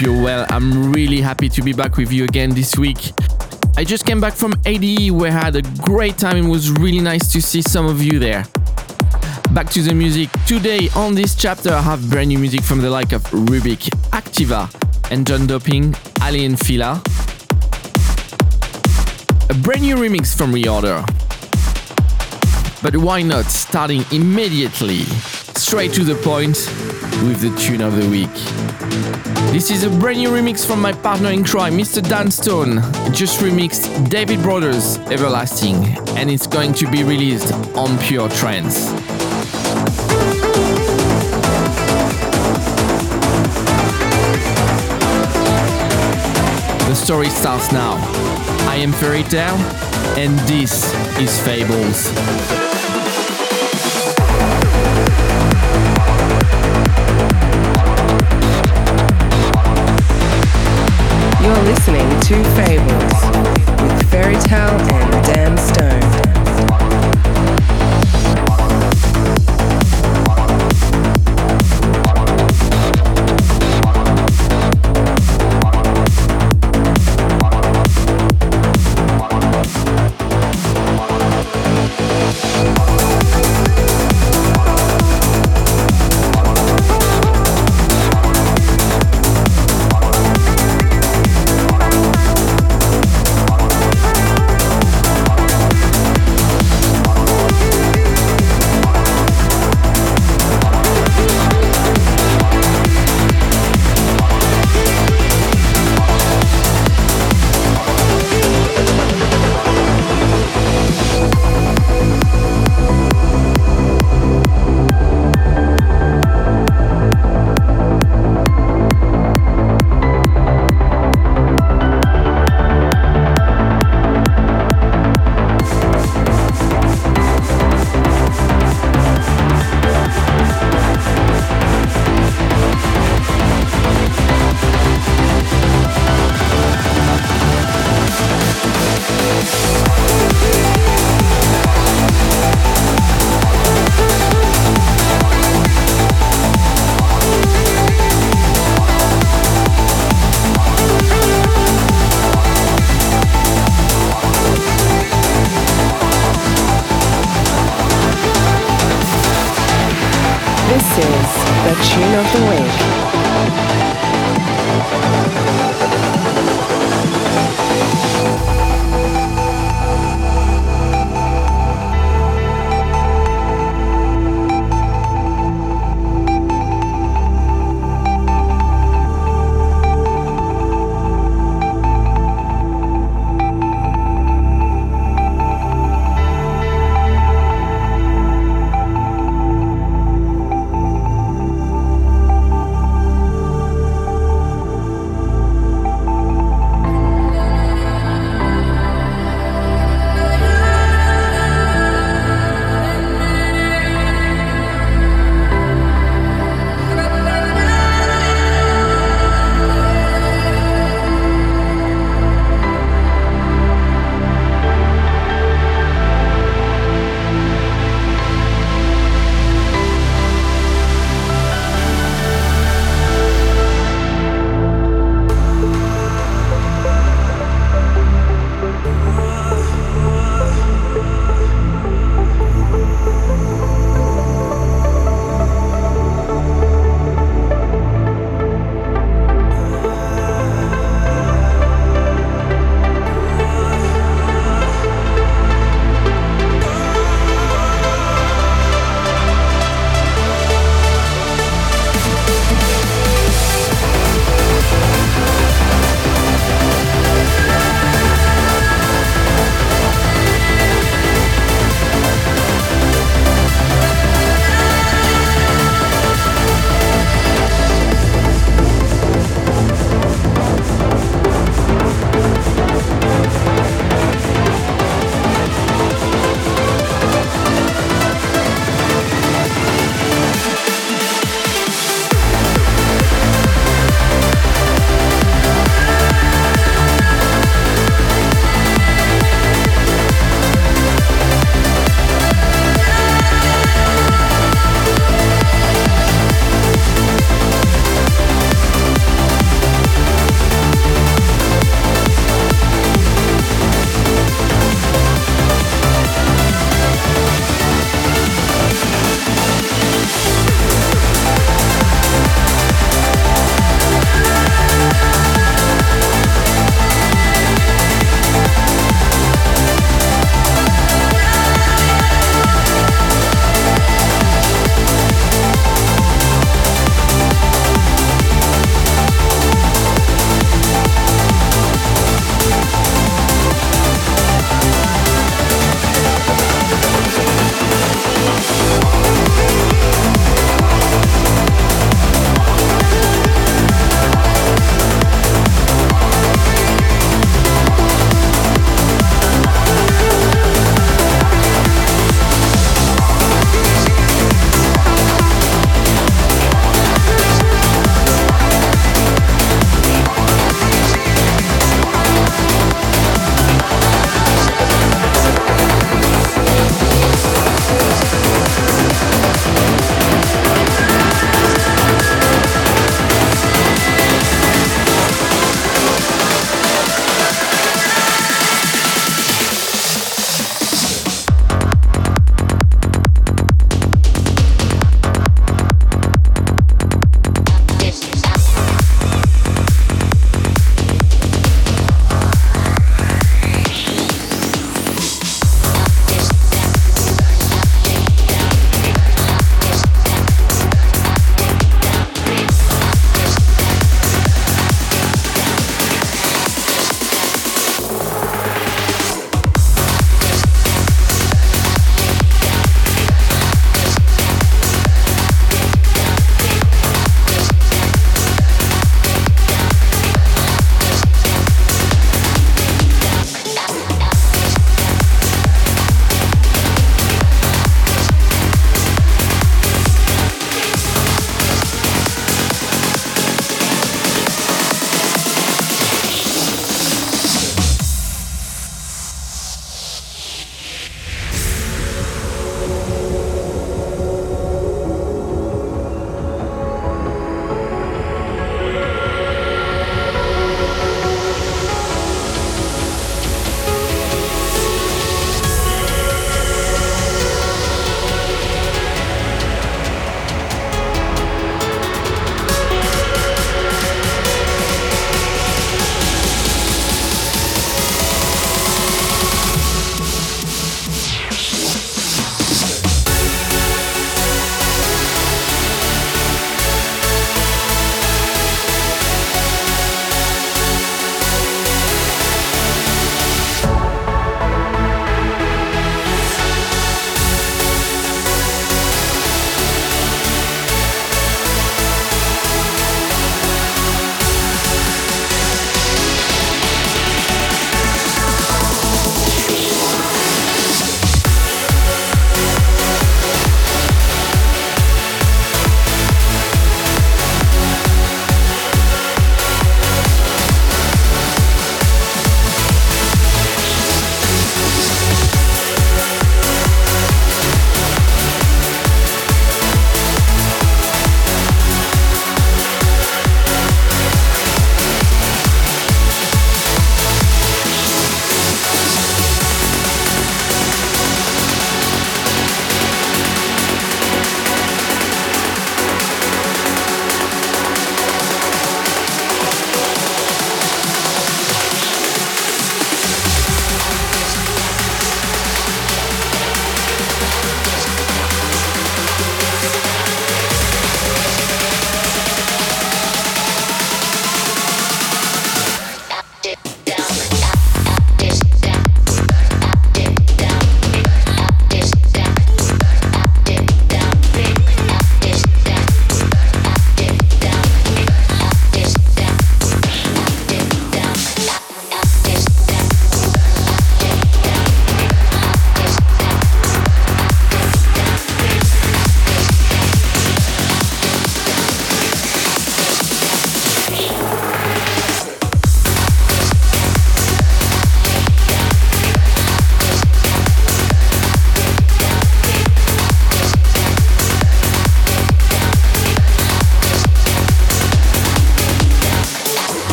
Hope you're well. I'm really happy to be back with you again this week. I just came back from ADE where I had a great time. It was really nice to see some of you there. Back to the music. Today on this chapter, I have brand new music from the like of Rubik, Activa, and John Doping, Alien Fila. A brand new remix from Reorder. But why not starting immediately, straight to the point, with the tune of the week. This is a brand new remix from my partner in crime, Mr. Dan Stone. Just remixed David Brothers Everlasting, and it's going to be released on Pure Trance. The story starts now. I am Ferry Tayle, and this is Fables. Listening to Fables with Ferry Tayle and Dan Stone. This is The Tune of the Week.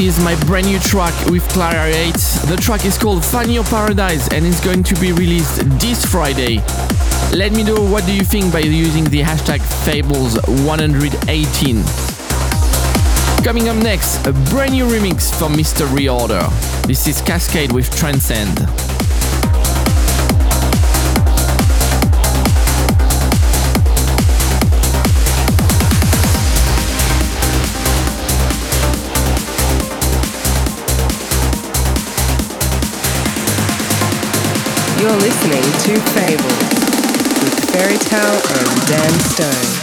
Is my brand new track with Clara 8. The track is called Find Your Paradise and it's going to be released this Friday. Let me know what do you think by using the hashtag Fables118. Coming up next, a brand new remix from Mr. Reorder. This is Cascade with Transcend. You're listening to Fables with Ferry Tayle and Dan Stone.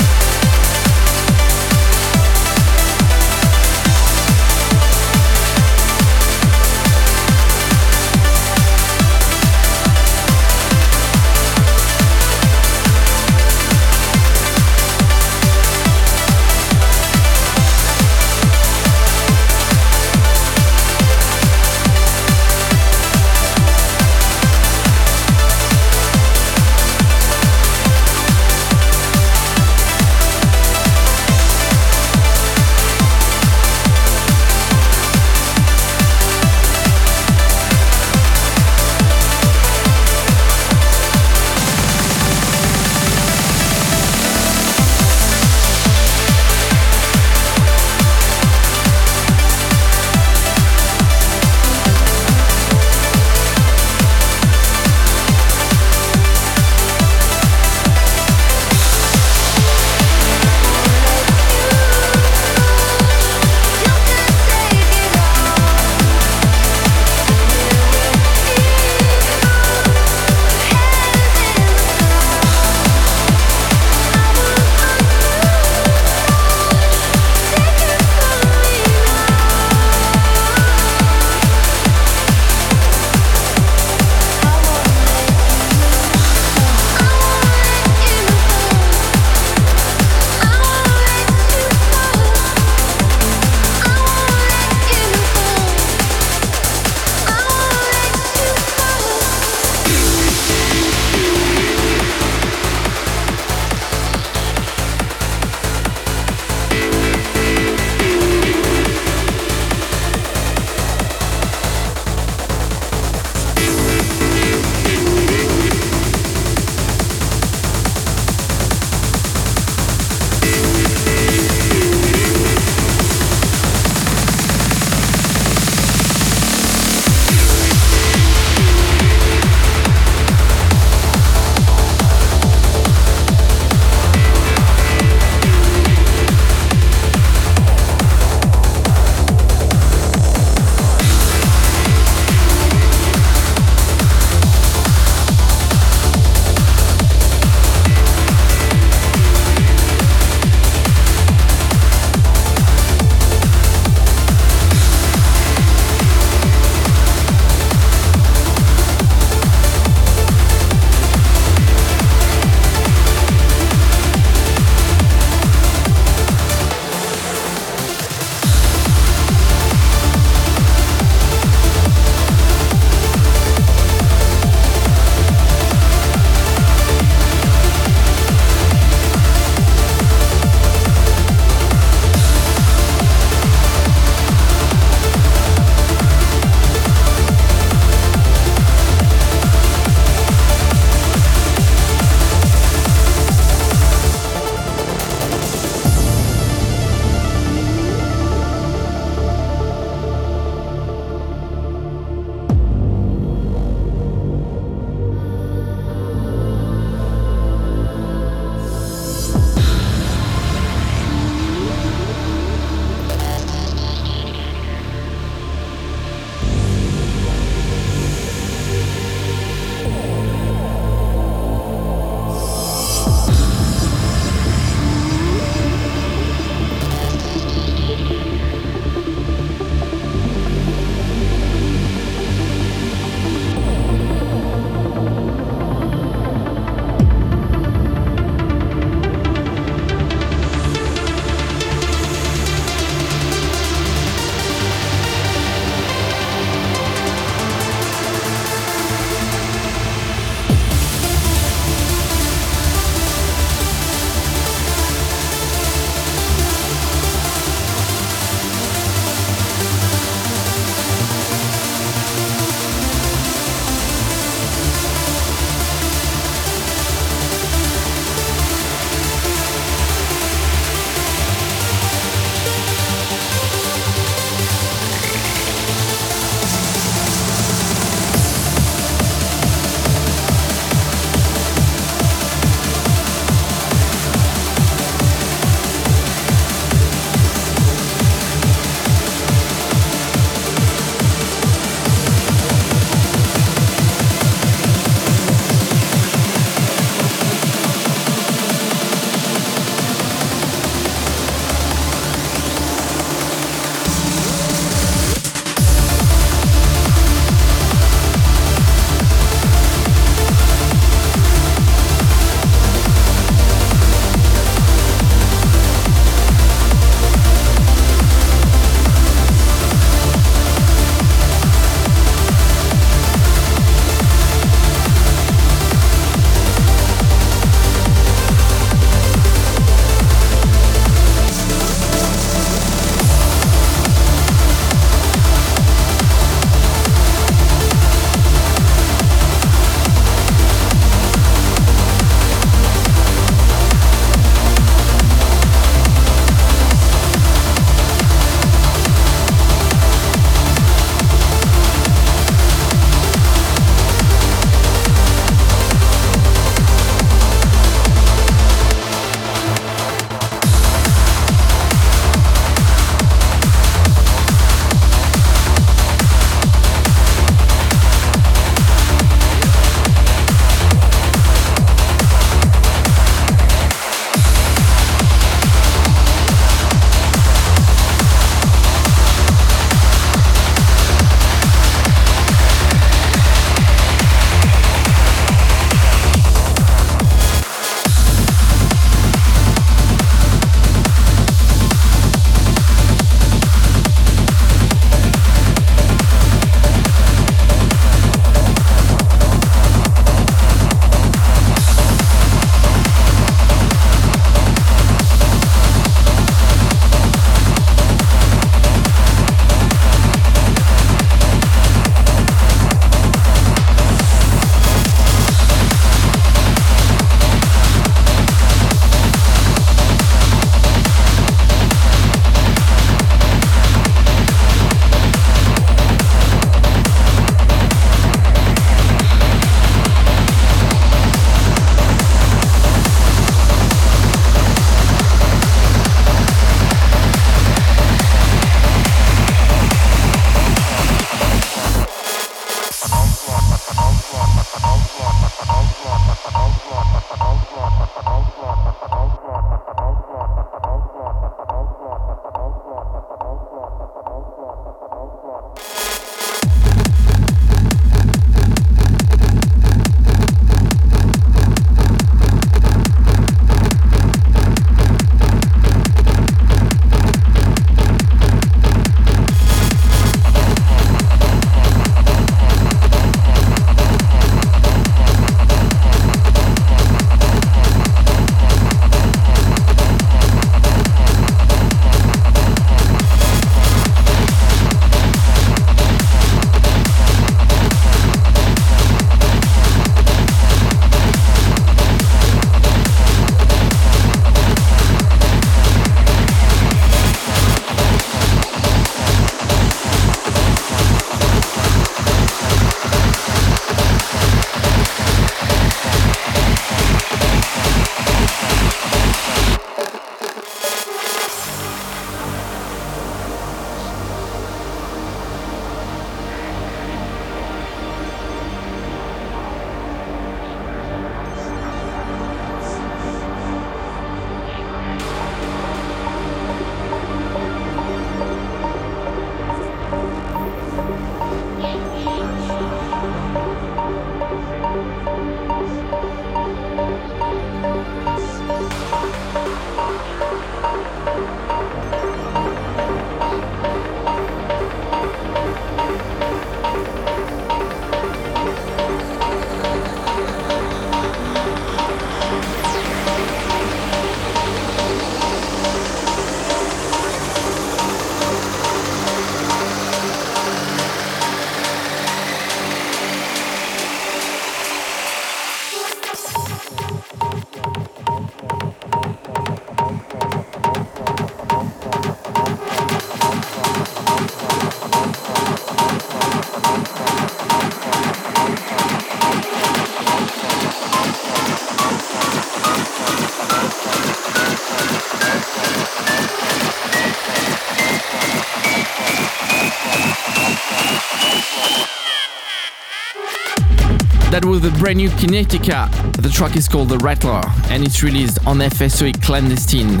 The brand new Kinetica. The track is called The Rattler and it's released on FSOE Clandestine.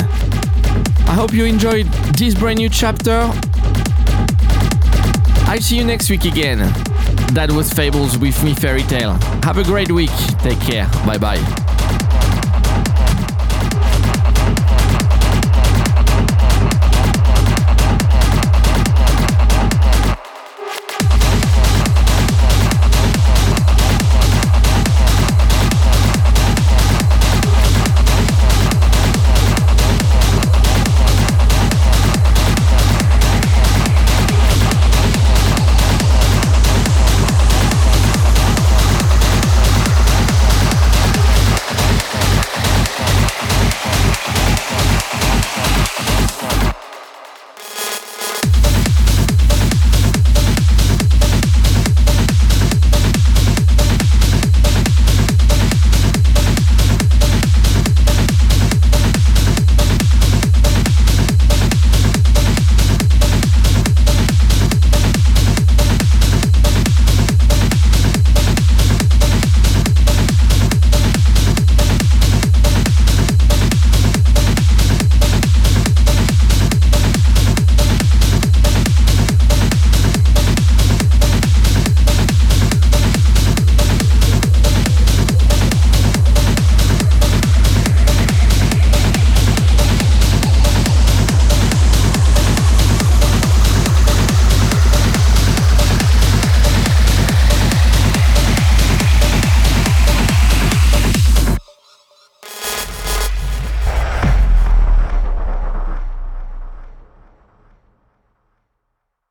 I hope you enjoyed this brand new chapter. I'll see you next week again. That was Fables with me, Ferry Tayle. Have a great week. Take care. Bye bye.